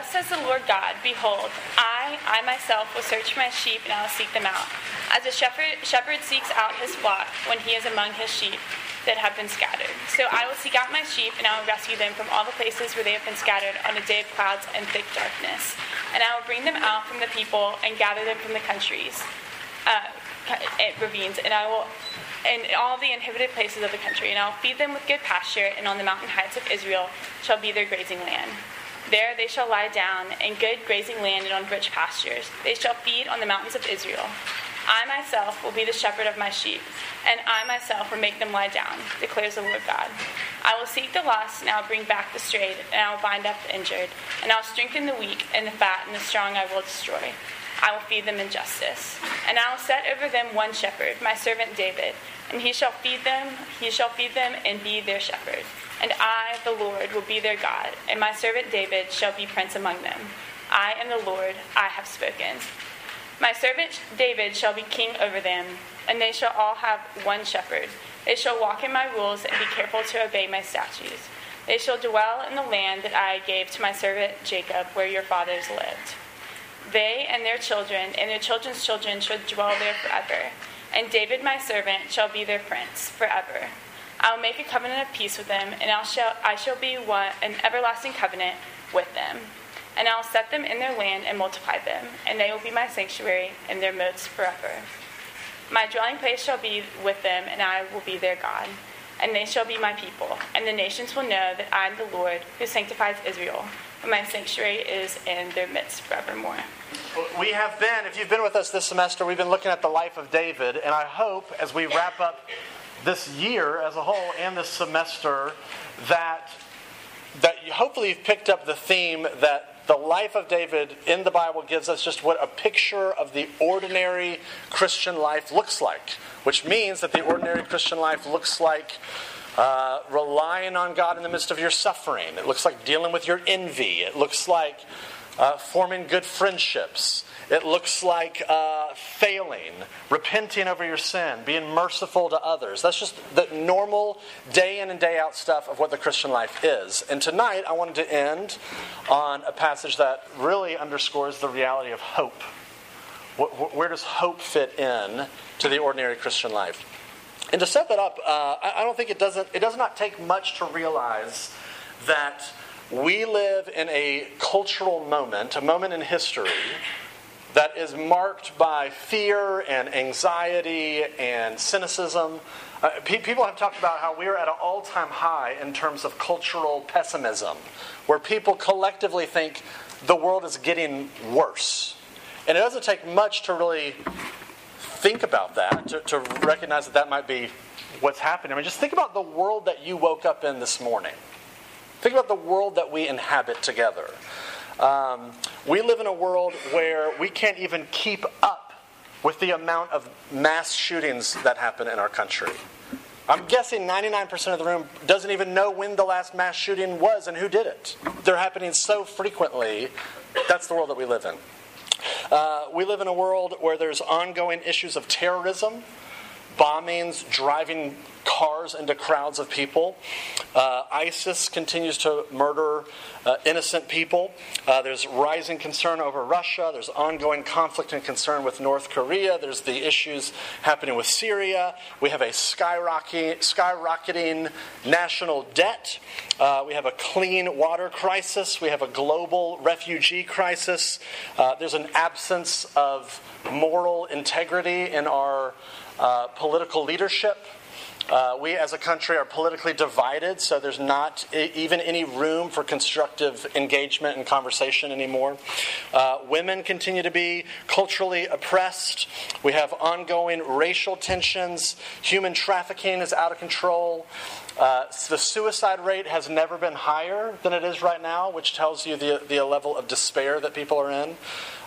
thus says the Lord God, Behold, I, I myself will search my sheep and I will seek them out. As a shepherd, shepherd seeks out his flock when he is among his sheep that have been scattered. So I will seek out my sheep, and I will rescue them from all the places where they have been scattered on a day of clouds and thick darkness. And I will bring them out from the people and gather them from the countries, uh, ravines, and I will and all the inhabited places of the country, and I will feed them with good pasture, and on the mountain heights of Israel shall be their grazing land. There they shall lie down in good grazing land and on rich pastures. They shall feed on the mountains of Israel. I myself will be the shepherd of my sheep, and I myself will make them lie down, declares the Lord God. I will seek the lost, and I will bring back the strayed, and I will bind up the injured, and I will strengthen the weak, and the fat and the strong I will destroy. I will feed them in justice. And I will set over them one shepherd, my servant David, and he shall feed them, he shall feed them and be their shepherd. And I, the Lord, will be their God, and my servant David shall be prince among them. I am the Lord, I have spoken. My servant David shall be king over them, and they shall all have one shepherd. They shall walk in my rules and be careful to obey my statutes. They shall dwell in the land that I gave to my servant Jacob, where your fathers lived. They and their children and their children's children shall dwell there forever, and David my servant shall be their prince forever. I will make a covenant of peace with them, and I shall, I shall be an everlasting covenant with them and I will set them in their land and multiply them, and they will be my sanctuary and their moats forever. My dwelling place shall be with them, and I will be their God, and they shall be my people, and the nations will know that I am the Lord who sanctifies Israel, and my sanctuary is in their midst forevermore. We have been, if you've been with us this semester, we've been looking at the life of David, and I hope as we wrap up this year as a whole and this semester that that hopefully you've picked up the theme that the life of David in the Bible gives us just what a picture of the ordinary Christian life looks like, which means that the ordinary Christian life looks like uh, relying on God in the midst of your suffering. It looks like dealing with your envy. It looks like uh, forming good friendships. It looks like uh, failing, repenting over your sin, being merciful to others. That's just the normal day in and day out stuff of what the Christian life is. And tonight, I wanted to end on a passage that really underscores the reality of hope. Where does hope fit in to the ordinary Christian life? And to set that up, uh, I don't think it doesn't. It does not take much to realize that we live in a cultural moment, a moment in history that is marked by fear and anxiety and cynicism. Uh, pe- people have talked about how we're at an all time high in terms of cultural pessimism, where people collectively think the world is getting worse. And it doesn't take much to really think about that, to, to recognize that that might be what's happening. I mean, just think about the world that you woke up in this morning. Think about the world that we inhabit together. Um, we live in a world where we can't even keep up with the amount of mass shootings that happen in our country. I'm guessing 99% of the room doesn't even know when the last mass shooting was and who did it. They're happening so frequently. That's the world that we live in. Uh, we live in a world where there's ongoing issues of terrorism, bombings, driving cars into crowds of people. Uh, ISIS continues to murder uh, innocent people. Uh, there's rising concern over Russia. There's ongoing conflict and concern with North Korea. There's the issues happening with Syria. We have a skyrocketing, skyrocketing national debt. Uh, we have a clean water crisis. We have a global refugee crisis. Uh, there's an absence of moral integrity in our uh, political leadership. Uh, we as a country are politically divided, so there's not even any room for constructive engagement and conversation anymore. Uh, women continue to be culturally oppressed. We have ongoing racial tensions. Human trafficking is out of control. Uh, the suicide rate has never been higher than it is right now, which tells you the, the level of despair that people are in.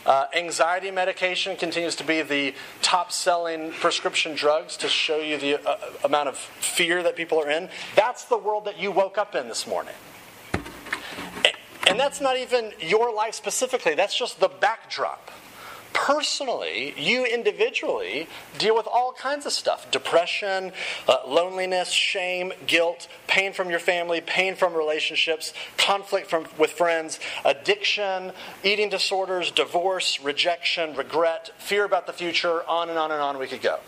Uh, anxiety medication continues to be the top selling prescription drugs to show you the uh, amount of fear that people are in. That's the world that you woke up in this morning. And that's not even your life specifically, that's just the backdrop. Personally, you individually deal with all kinds of stuff depression, uh, loneliness, shame, guilt, pain from your family, pain from relationships, conflict from, with friends, addiction, eating disorders, divorce, rejection, regret, fear about the future, on and on and on we could go.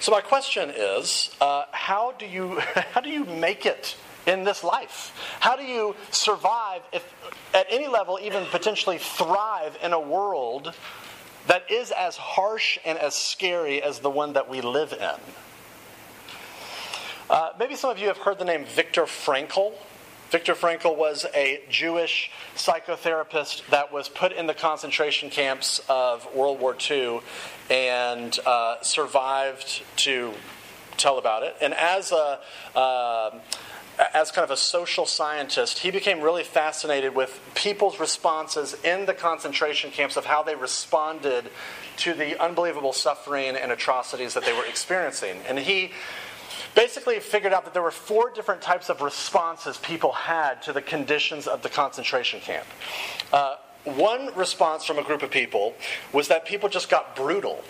So, my question is uh, how, do you, how do you make it in this life? How do you survive, if at any level, even potentially thrive in a world that is as harsh and as scary as the one that we live in? Uh, maybe some of you have heard the name Viktor Frankl. Viktor Frankl was a Jewish psychotherapist that was put in the concentration camps of World War II and uh, survived to tell about it. And as a uh, as kind of a social scientist, he became really fascinated with people's responses in the concentration camps of how they responded to the unbelievable suffering and atrocities that they were experiencing. And he basically figured out that there were four different types of responses people had to the conditions of the concentration camp. Uh, one response from a group of people was that people just got brutal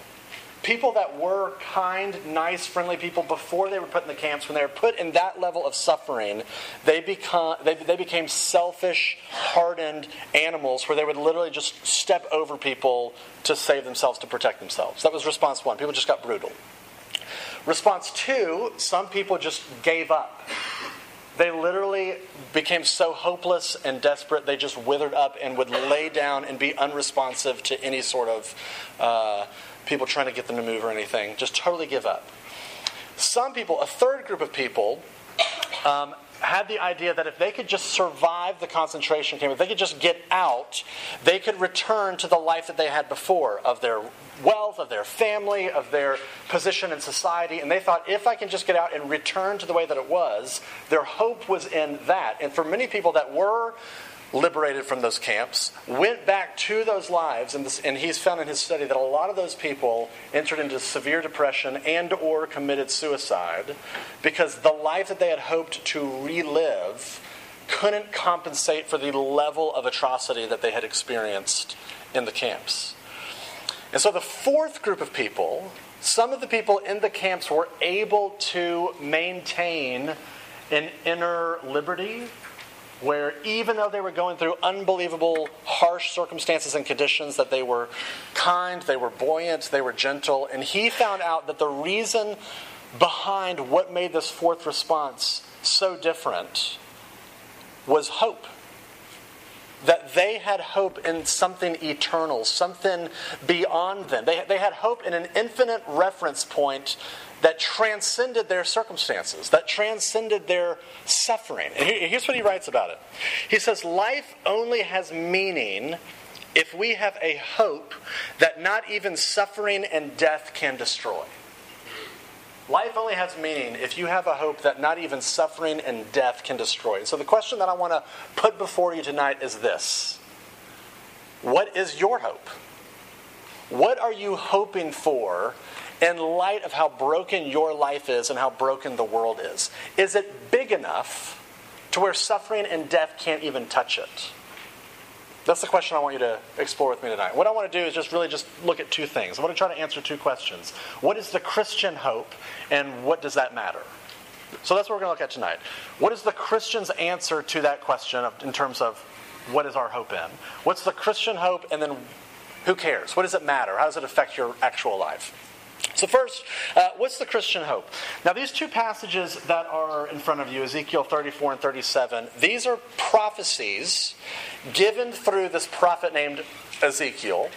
people that were kind, nice, friendly people before they were put in the camps, when they were put in that level of suffering, they, become, they, they became selfish, hardened animals where they would literally just step over people to save themselves, to protect themselves. That was response one. People just got brutal. Response two, some people just gave up. They literally became so hopeless and desperate, they just withered up and would lay down and be unresponsive to any sort of. Uh, people trying to get them to move or anything. Just totally give up. Some people, a third group of people, um, had the idea that if they could just survive the concentration camp, if they could just get out, they could return to the life that they had before of their wealth, of their family, of their position in society. And they thought, if I can just get out and return to the way that it was, their hope was in that. And for many people that were liberated from those camps, went back to those lives, and, this, and, he's found in his study that a lot of those people entered into severe depression and or committed suicide because the life that they had hoped to relive couldn't compensate for the level of atrocity that they had experienced in the camps. And so the fourth group of people, some of the people in the camps were able to maintain an inner liberty where even though they were going through unbelievable, harsh circumstances and conditions, that they were kind, they were buoyant, they were gentle. And he found out that the reason behind what made this fourth response so different was hope. That they had hope in something eternal, something beyond them. They, they had hope in an infinite reference point that transcended their circumstances, that transcended their suffering. And here's what he writes about it He says, Life only has meaning if we have a hope that not even suffering and death can destroy. Life only has meaning if you have a hope that not even suffering and death can destroy. So, the question that I want to put before you tonight is this What is your hope? What are you hoping for in light of how broken your life is and how broken the world is? Is it big enough to where suffering and death can't even touch it? That's the question I want you to explore with me tonight. What I want to do is just really just look at two things. I want to try to answer two questions. What is the Christian hope and what does that matter? So that's what we're going to look at tonight. What is the Christian's answer to that question of, in terms of what is our hope in? What's the Christian hope and then who cares? What does it matter? How does it affect your actual life? So, first, uh, what's the Christian hope? Now, these two passages that are in front of you, Ezekiel 34 and 37, these are prophecies given through this prophet named Ezekiel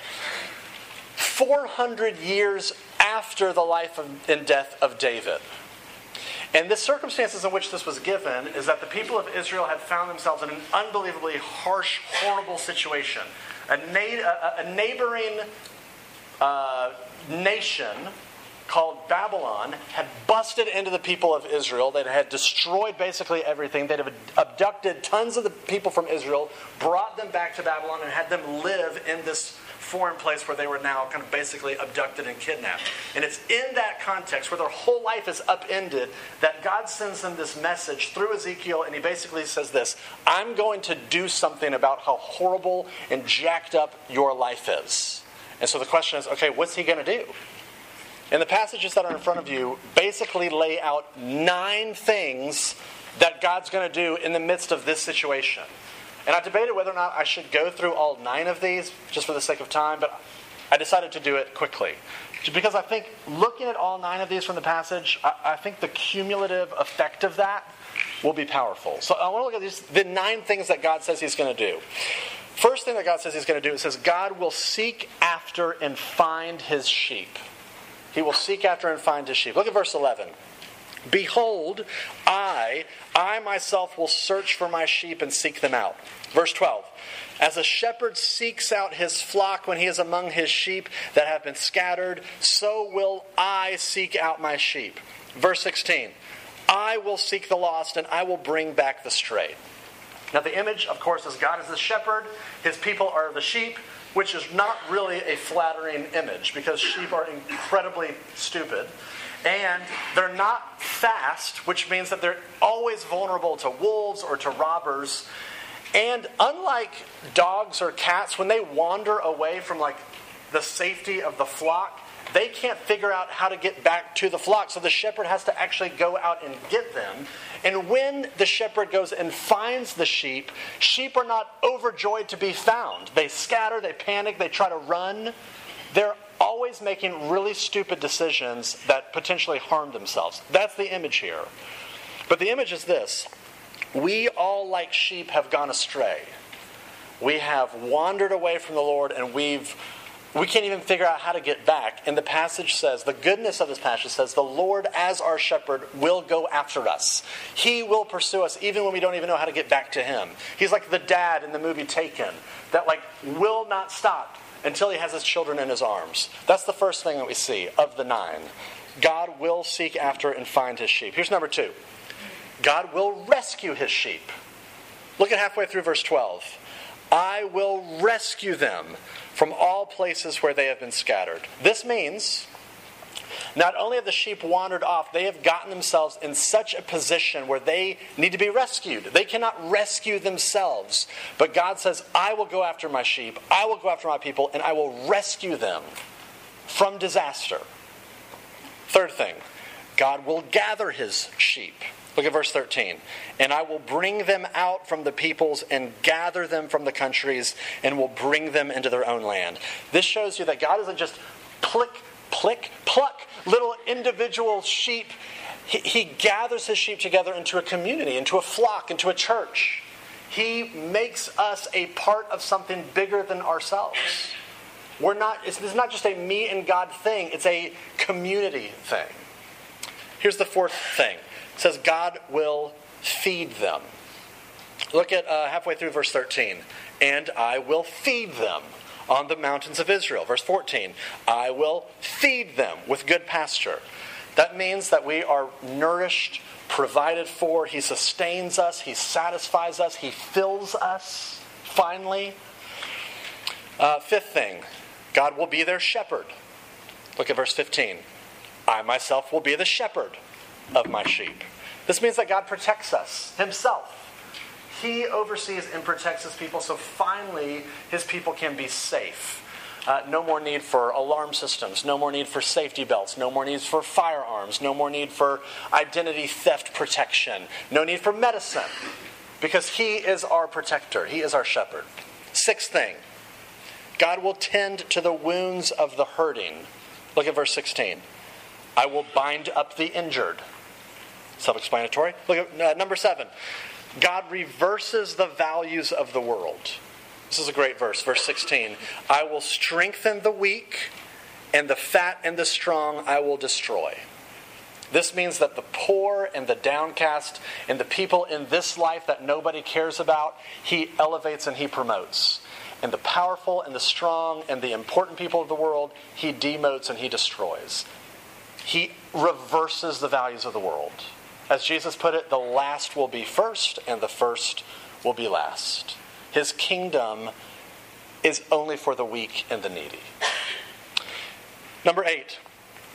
400 years after the life and death of David. And the circumstances in which this was given is that the people of Israel had found themselves in an unbelievably harsh, horrible situation. A, na- a, a neighboring uh, nation called Babylon had busted into the people of Israel. They had destroyed basically everything. They'd have abducted tons of the people from Israel, brought them back to Babylon, and had them live in this foreign place where they were now kind of basically abducted and kidnapped. And it's in that context where their whole life is upended that God sends them this message through Ezekiel, and he basically says this I'm going to do something about how horrible and jacked up your life is. And so the question is okay, what's he going to do? And the passages that are in front of you basically lay out nine things that God's going to do in the midst of this situation. And I debated whether or not I should go through all nine of these just for the sake of time, but I decided to do it quickly. Because I think looking at all nine of these from the passage, I, I think the cumulative effect of that will be powerful. So I want to look at these, the nine things that God says He's going to do. First thing that God says He's going to do, it says, God will seek after and find His sheep. He will seek after and find His sheep. Look at verse 11. Behold, I, I myself will search for my sheep and seek them out. Verse 12. As a shepherd seeks out his flock when he is among his sheep that have been scattered, so will I seek out my sheep. Verse 16. I will seek the lost and I will bring back the strayed. Now, the image, of course, is God is the shepherd, his people are the sheep, which is not really a flattering image because sheep are incredibly stupid. And they're not fast, which means that they're always vulnerable to wolves or to robbers. And unlike dogs or cats, when they wander away from like the safety of the flock, they can't figure out how to get back to the flock. So the shepherd has to actually go out and get them. And when the shepherd goes and finds the sheep, sheep are not overjoyed to be found. They scatter, they panic, they try to run. They're always making really stupid decisions that potentially harm themselves. That's the image here. But the image is this we all, like sheep, have gone astray. We have wandered away from the Lord and we've we can't even figure out how to get back. And the passage says, the goodness of this passage says, the Lord, as our shepherd, will go after us. He will pursue us even when we don't even know how to get back to Him. He's like the dad in the movie Taken, that like will not stop until he has his children in his arms. That's the first thing that we see of the nine. God will seek after and find his sheep. Here's number two God will rescue his sheep. Look at halfway through verse 12. I will rescue them from all places where they have been scattered. This means not only have the sheep wandered off, they have gotten themselves in such a position where they need to be rescued. They cannot rescue themselves. But God says, I will go after my sheep, I will go after my people, and I will rescue them from disaster. Third thing, God will gather his sheep. Look at verse 13. And I will bring them out from the peoples and gather them from the countries and will bring them into their own land. This shows you that God isn't just plick, plick, pluck little individual sheep. He, he gathers his sheep together into a community, into a flock, into a church. He makes us a part of something bigger than ourselves. We're not, it's, it's not just a me and God thing, it's a community thing. Here's the fourth thing it says, God will feed them. Look at uh, halfway through verse 13. And I will feed them on the mountains of Israel. Verse 14. I will feed them with good pasture. That means that we are nourished, provided for. He sustains us, He satisfies us, He fills us, finally. Uh, fifth thing, God will be their shepherd. Look at verse 15. I myself will be the shepherd of my sheep. This means that God protects us himself. He oversees and protects his people, so finally his people can be safe. Uh, no more need for alarm systems, no more need for safety belts, no more need for firearms, no more need for identity theft protection, no need for medicine, because he is our protector, he is our shepherd. Sixth thing God will tend to the wounds of the hurting. Look at verse 16. I will bind up the injured. Self explanatory. Look at uh, number seven. God reverses the values of the world. This is a great verse, verse 16. I will strengthen the weak, and the fat and the strong I will destroy. This means that the poor and the downcast and the people in this life that nobody cares about, he elevates and he promotes. And the powerful and the strong and the important people of the world, he demotes and he destroys. he reverses the values of the world. As Jesus put it, the last will be first, and the first will be last. His kingdom is only for the weak and the needy. Number eight,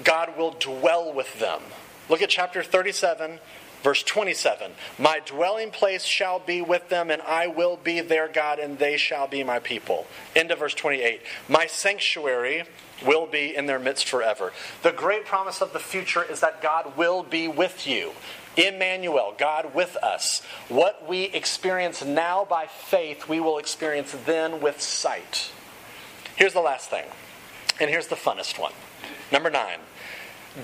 God will dwell with them. Look at chapter 37, verse 27. My dwelling place shall be with them, and I will be their God, and they shall be my people. End of verse 28. My sanctuary will be in their midst forever. The great promise of the future is that God will be with you. Emmanuel, God with us. What we experience now by faith, we will experience then with sight. Here's the last thing, and here's the funnest one. Number nine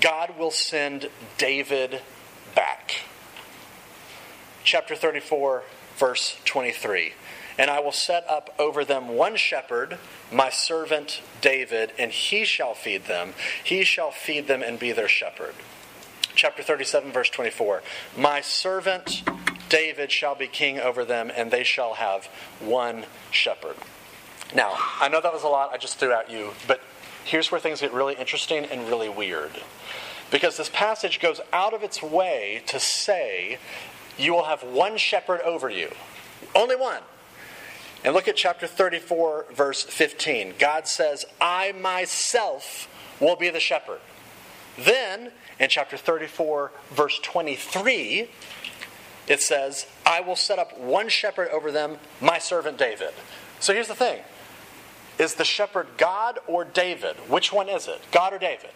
God will send David back. Chapter 34, verse 23. And I will set up over them one shepherd, my servant David, and he shall feed them. He shall feed them and be their shepherd. Chapter 37, verse 24. My servant David shall be king over them, and they shall have one shepherd. Now, I know that was a lot I just threw at you, but here's where things get really interesting and really weird. Because this passage goes out of its way to say, You will have one shepherd over you. Only one. And look at chapter 34, verse 15. God says, I myself will be the shepherd. Then, in chapter 34, verse 23, it says, I will set up one shepherd over them, my servant David. So here's the thing Is the shepherd God or David? Which one is it? God or David?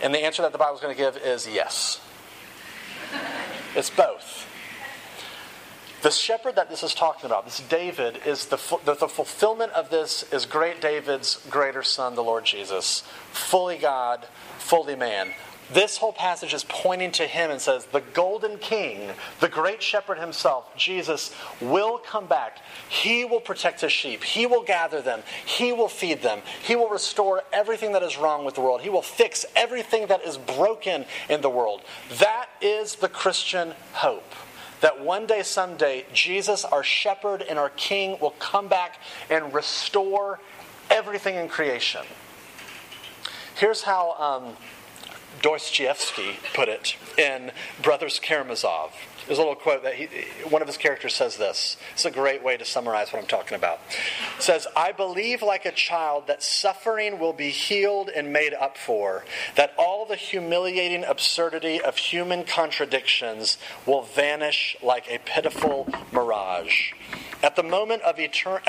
And the answer that the Bible is going to give is yes. It's both. The shepherd that this is talking about, this David, is the, the, the, fulfillment of this is great David's greater son, the Lord Jesus, fully God, fully man. This whole passage is pointing to him and says, The golden king, the great shepherd himself, Jesus, will come back. He will protect his sheep. He will gather them. He will feed them. He will restore everything that is wrong with the world. He will fix everything that is broken in the world. That is the Christian hope that one day, someday, Jesus, our shepherd and our king, will come back and restore everything in creation. Here's how um, Dostoevsky put it in Brothers Karamazov. There's a little quote that he, one of his characters says this. It's a great way to summarize what I'm talking about. It says, I believe like a child that suffering will be healed and made up for, that all the humiliating absurdity of human contradictions will vanish like a pitiful mirage. At the moment of eternal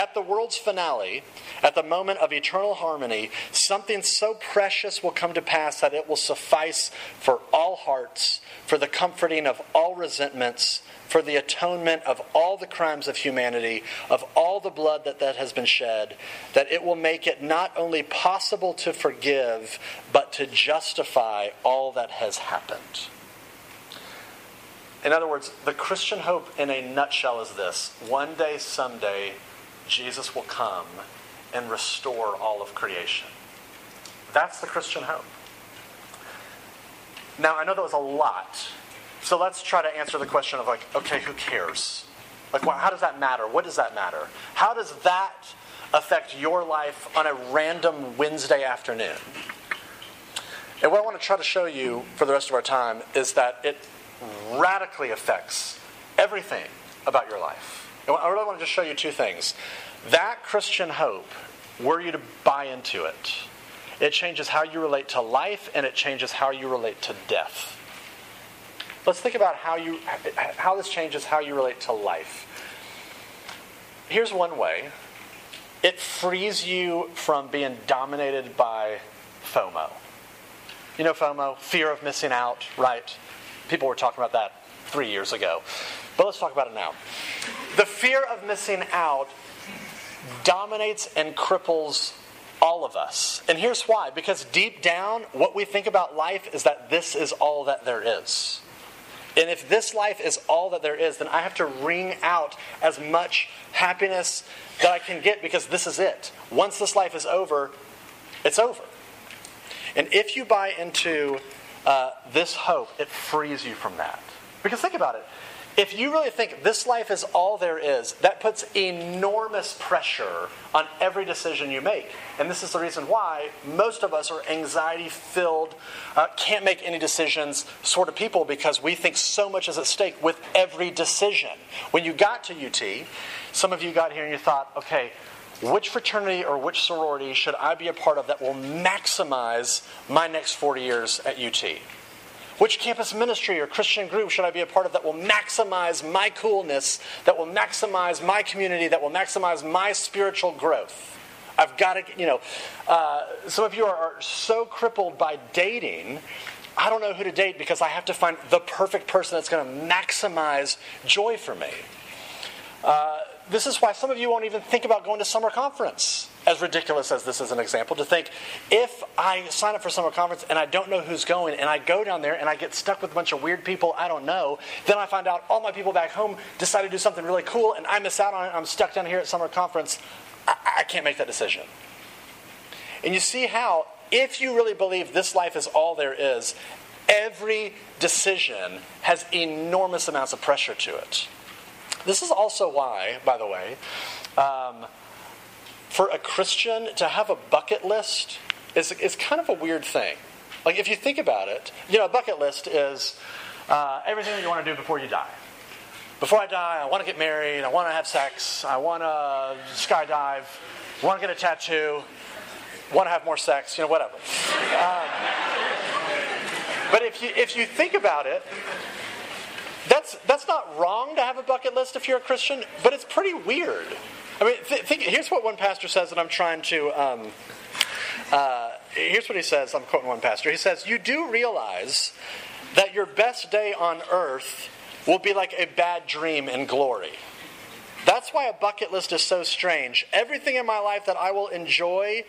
at the world's finale, at the moment of eternal harmony, something so precious will come to pass that it will suffice for all hearts, for the comforting of all resentments, for the atonement of all the crimes of humanity, of all the blood that, that has been shed, that it will make it not only possible to forgive, but to justify all that has happened. In other words, the Christian hope in a nutshell is this one day, someday, Jesus will come and restore all of creation. That's the Christian hope. Now, I know that was a lot. So let's try to answer the question of, like, okay, who cares? Like, how does that matter? What does that matter? How does that affect your life on a random Wednesday afternoon? And what I want to try to show you for the rest of our time is that it radically affects everything about your life. I really want to just show you two things. That Christian hope, were you to buy into it, it changes how you relate to life and it changes how you relate to death. Let's think about how you how this changes how you relate to life. Here's one way. It frees you from being dominated by FOMO. You know FOMO, fear of missing out, right? People were talking about that 3 years ago. But let's talk about it now. The fear of missing out dominates and cripples all of us. And here's why because deep down, what we think about life is that this is all that there is. And if this life is all that there is, then I have to wring out as much happiness that I can get because this is it. Once this life is over, it's over. And if you buy into uh, this hope, it frees you from that. Because think about it if you really think this life is all there is, that puts enormous pressure on every decision you make. And this is the reason why most of us are anxiety filled, uh, can't make any decisions sort of people because we think so much is at stake with every decision. When you got to UT, some of you got here and you thought, okay, which fraternity or which sorority should I be a part of that will maximize my next 40 years at UT? Which campus ministry or Christian group should I be a part of that will maximize my coolness, that will maximize my community, that will maximize my spiritual growth? I've got to, you know, uh, some of you are, so crippled by dating. I don't know who to date because I have to find the perfect person that's going to maximize joy for me. Uh, this is why some of you won't even think about going to summer conference as ridiculous as this is an example, to think if I sign up for summer conference and I don't know who's going, and I go down there and I get stuck with a bunch of weird people I don't know, then I find out all my people back home decide to do something really cool and I miss out on it. I'm stuck down here at summer conference. I, I can't make that decision. And you see how, if you really believe this life is all there is, every decision has enormous amounts of pressure to it. This is also why, by the way, um, for a Christian to have a bucket list is, is kind of a weird thing. Like, if you think about it, you know, a bucket list is uh, everything that you want to do before you die. Before I die, I want to get married, I want to have sex, I want to skydive, I want to get a tattoo, want to have more sex, you know, whatever. Um, but if you, if you think about it, that's, that's not wrong to have a bucket list if you're a Christian, but it's pretty weird. I mean, th- think, here's what one pastor says that I'm trying to. Um, uh, here's what he says. I'm quoting one pastor. He says, "You do realize that your best day on earth will be like a bad dream in glory." That's why a bucket list is so strange. Everything in my life that I will enjoy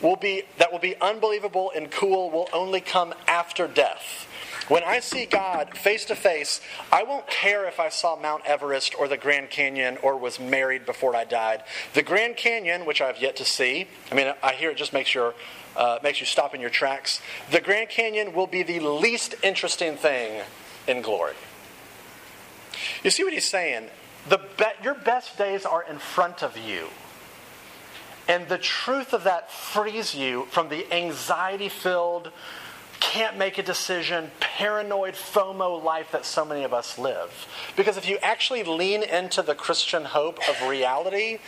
will be that will be unbelievable and cool will only come after death. When I see God face to face, I won't care if I saw Mount Everest or the Grand Canyon or was married before I died. The Grand Canyon, which I've yet to see, I mean, I hear it just makes your uh, makes you stop in your tracks. The Grand Canyon will be the least interesting thing in glory. You see what he's saying? The be- your best days are in front of you. And the truth of that frees you from the anxiety filled, can't make a decision, paranoid FOMO life that so many of us live. Because if you actually lean into the Christian hope of reality,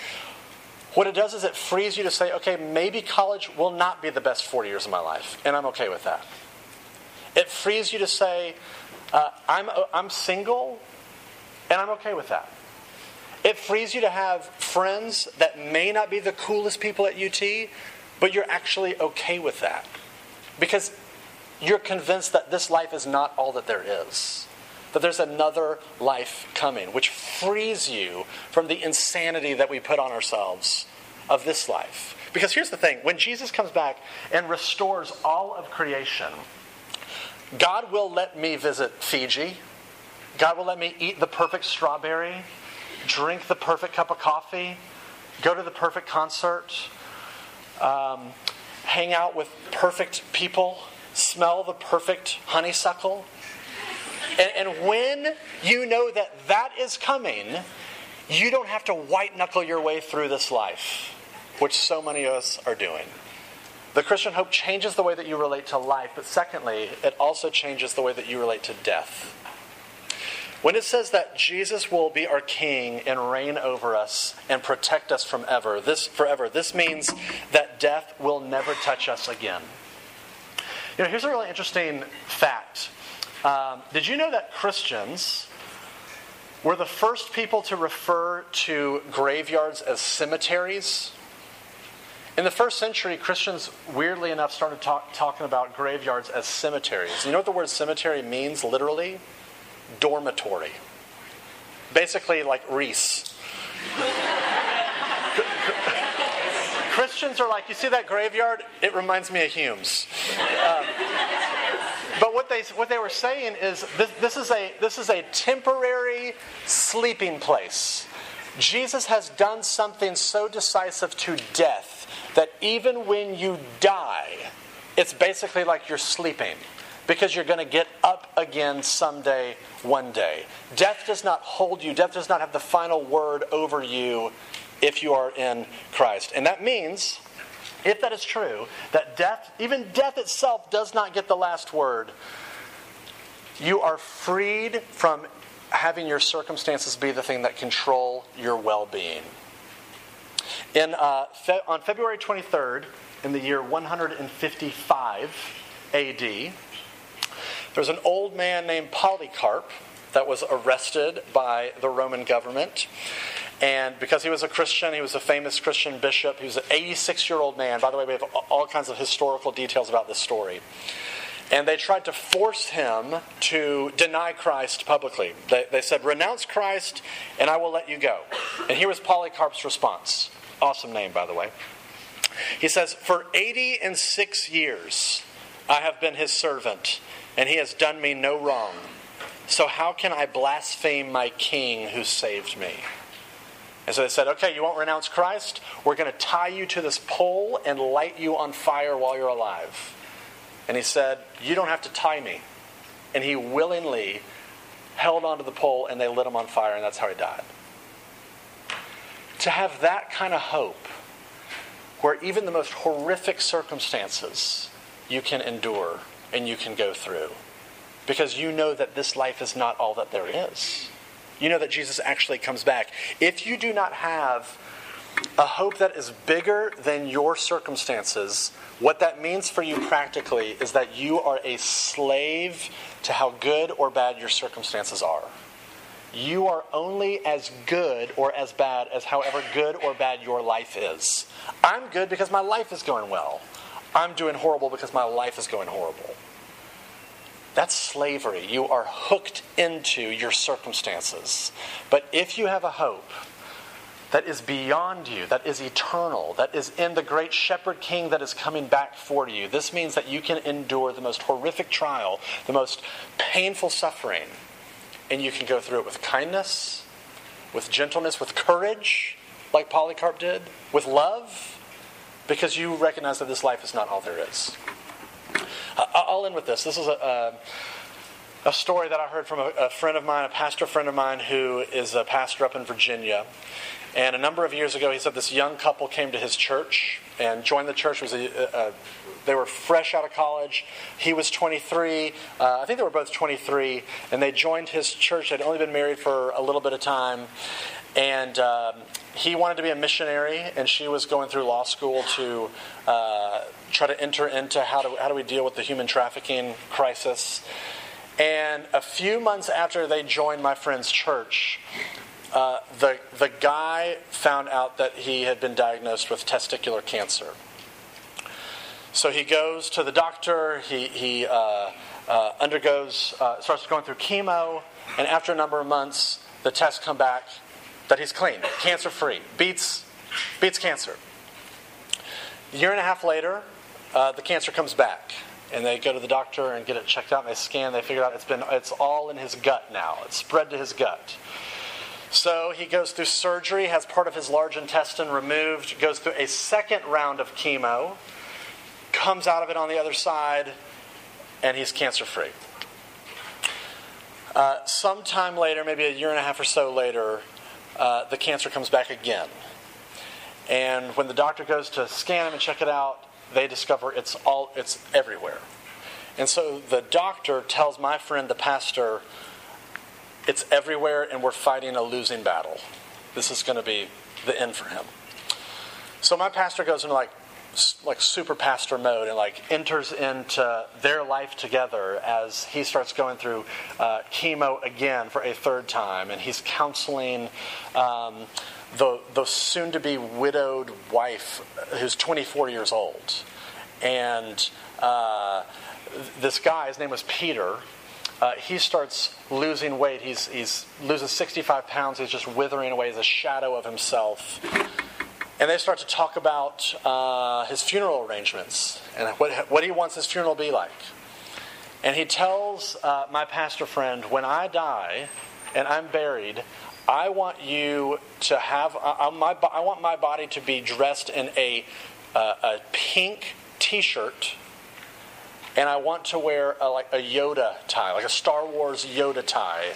what it does is it frees you to say, okay, maybe college will not be the best 40 years of my life, and I'm okay with that. It frees you to say, uh, I'm, I'm single, and I'm okay with that. It frees you to have friends that may not be the coolest people at UT, but you're actually okay with that. Because you're convinced that this life is not all that there is. That there's another life coming, which frees you from the insanity that we put on ourselves of this life. Because here's the thing when Jesus comes back and restores all of creation, God will let me visit Fiji. God will let me eat the perfect strawberry, drink the perfect cup of coffee, go to the perfect concert, um, hang out with perfect people smell the perfect honeysuckle. And, and when you know that that is coming, you don't have to white knuckle your way through this life, which so many of us are doing. The Christian hope changes the way that you relate to life, but secondly, it also changes the way that you relate to death. When it says that Jesus will be our king and reign over us and protect us from ever, this forever, this means that death will never touch us again. You know, here's a really interesting fact. Um, did you know that Christians were the first people to refer to graveyards as cemeteries? In the first century, Christians, weirdly enough, started talk, talking about graveyards as cemeteries. You know what the word cemetery means literally? Dormitory. Basically, like Reese. Christians are like, you see that graveyard? It reminds me of Humes. Um, but what they, what they were saying is this, this, is a, this is a temporary sleeping place. Jesus has done something so decisive to death that even when you die, it's basically like you're sleeping. because you're going to get up again someday, one day. Death does not hold you, death does not have the final word over you if you are in Christ. And that means, if that is true, that death, even death itself, does not get the last word. You are freed from having your circumstances be the thing that control your well being. In, uh, fe- on February 23rd, in the year 155 AD, there was an old man named Polycarp that was arrested by the Roman government. And because he was a Christian, he was a famous Christian bishop. He was an 86 year old man. By the way, we have all kinds of historical details about this story. And they tried to force him to deny Christ publicly. They, they said, Renounce Christ, and I will let you go. And here was Polycarp's response. Awesome name, by the way. He says, For 80 and six years I have been his servant, and he has done me no wrong. So how can I blaspheme my king who saved me? And so they said, Okay, you won't renounce Christ? We're going to tie you to this pole and light you on fire while you're alive. And he said, You don't have to tie me. And he willingly held onto the pole and they lit him on fire, and that's how he died. To have that kind of hope, where even the most horrific circumstances you can endure and you can go through, because you know that this life is not all that there is. You know that Jesus actually comes back. If you do not have a hope that is bigger than your circumstances, what that means for you practically is that you are a slave to how good or bad your circumstances are. You are only as good or as bad as however good or bad your life is. I'm good because my life is going well. I'm doing horrible because my life is going horrible. That's slavery. You are hooked into your circumstances. But if you have a hope that is beyond you, that is eternal, that is in the great shepherd king that is coming back for you, this means that you can endure the most horrific trial, the most painful suffering, and you can go through it with kindness, with gentleness, with courage, like Polycarp did, with love, because you recognize that this life is not all there is. I'll end with this. This is a, a, a story that I heard from a, a, friend of mine, a pastor friend of mine who is a pastor up in Virginia. And a number of years ago, he said this young couple came to his church and joined the church. It was a, they were fresh out of college. He was 23. Uh, I think they were both 23. And they joined his church. They'd only been married for a little bit of time. And um, he wanted to be a missionary, and she was going through law school to uh, try to enter into how do, how do we deal with the human trafficking crisis. And a few months after they joined my friend's church, uh, the, the guy found out that he had been diagnosed with testicular cancer. So he goes to the doctor, he, he uh, uh, undergoes, uh, starts going through chemo, and after a number of months, the tests come back that he's clean, cancer free, beats, beats cancer. A year and a half later, uh, the cancer comes back. And they go to the doctor and get it checked out, and they scan. They figure out it's been it's all in his gut now. It's spread to his gut. So he goes through surgery, has part of his large intestine removed, goes through a second round of chemo, comes out of it on the other side, and he's cancer free. Uh, sometime later, maybe a year and a half or so later, uh, the cancer comes back again. And when the doctor goes to scan him and check it out, they discover it's all it's everywhere. And so the doctor tells my friend the pastor, it's everywhere and we're fighting a losing battle. This is going to be the end for him. So my pastor goes into like like super pastor mode and like enters into their life together as he starts going through uh, chemo again for a third time. And he's counseling um, the, the soon to be widowed wife who's 24 years old. And uh, this guy his name was peter uh, he starts losing weight. He's, he's loses 65 pounds. He's just withering away as a shadow of himself and they start to talk about uh, his funeral arrangements and what, what he wants his funeral to be like. And he tells uh, my pastor friend, when I die and I'm buried, I want you to have, uh, my, I want my body to be dressed in a, uh, a pink t shirt and I want to wear a, like a Yoda tie, like a Star Wars Yoda tie.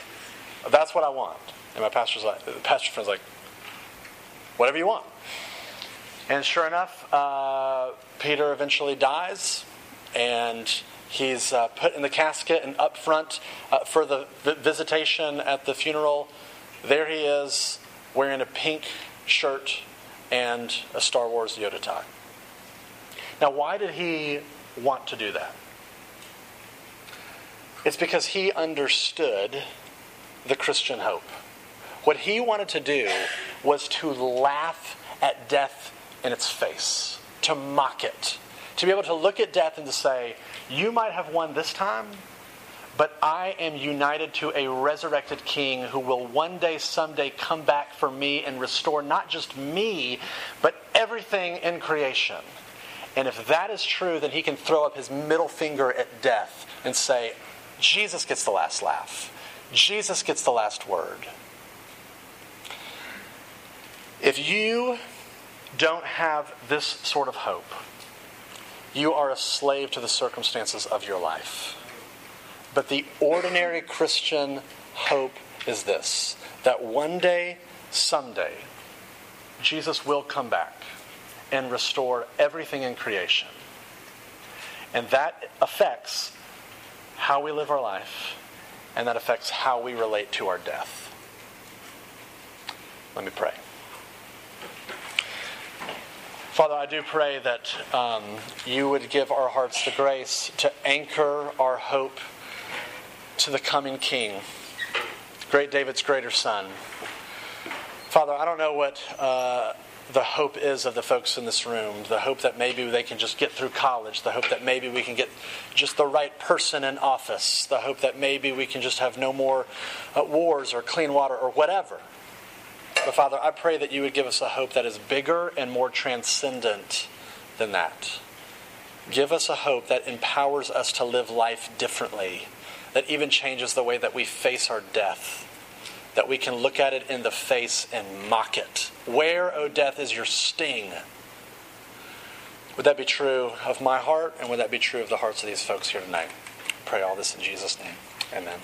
That's what I want. And my pastor's like, pastor friend's like, whatever you want. And sure enough, uh, Peter eventually dies, and he's uh, put in the casket and up front uh, for the visitation at the funeral. There he is, wearing a pink shirt and a Star Wars Yoda tie. Now, why did he want to do that? It's because he understood the Christian hope. What he wanted to do was to laugh at death in its face, to mock it, to be able to look at death and to say, You might have won this time, but I am united to a resurrected king who will one day, someday come back for me and restore not just me, but everything in creation. And if that is true, then he can throw up his middle finger at death and say, Jesus gets the last laugh. Jesus gets the last word. If you don't have this sort of hope, you are a slave to the circumstances of your life. But the ordinary Christian hope is this that one day, someday, Jesus will come back and restore everything in creation. And that affects how we live our life, and that affects how we relate to our death. Let me pray. Father, I do pray that um, you would give our hearts the grace to anchor our hope to the coming King, great David's greater son. Father, I don't know what uh, the hope is of the folks in this room. The hope that maybe they can just get through college. The hope that maybe we can get just the right person in office. The hope that maybe we can just have no more uh, wars or clean water or whatever. But Father, I pray that you would give us a hope that is bigger and more transcendent than that. Give us a hope that empowers us to live life differently, that even changes the way that we face our death, that we can look at it in the face and mock it. Where, O oh death, is your sting? Would that be true of my heart, and would that be true of the hearts of these folks here tonight? Pray all this in Jesus' name. Amen.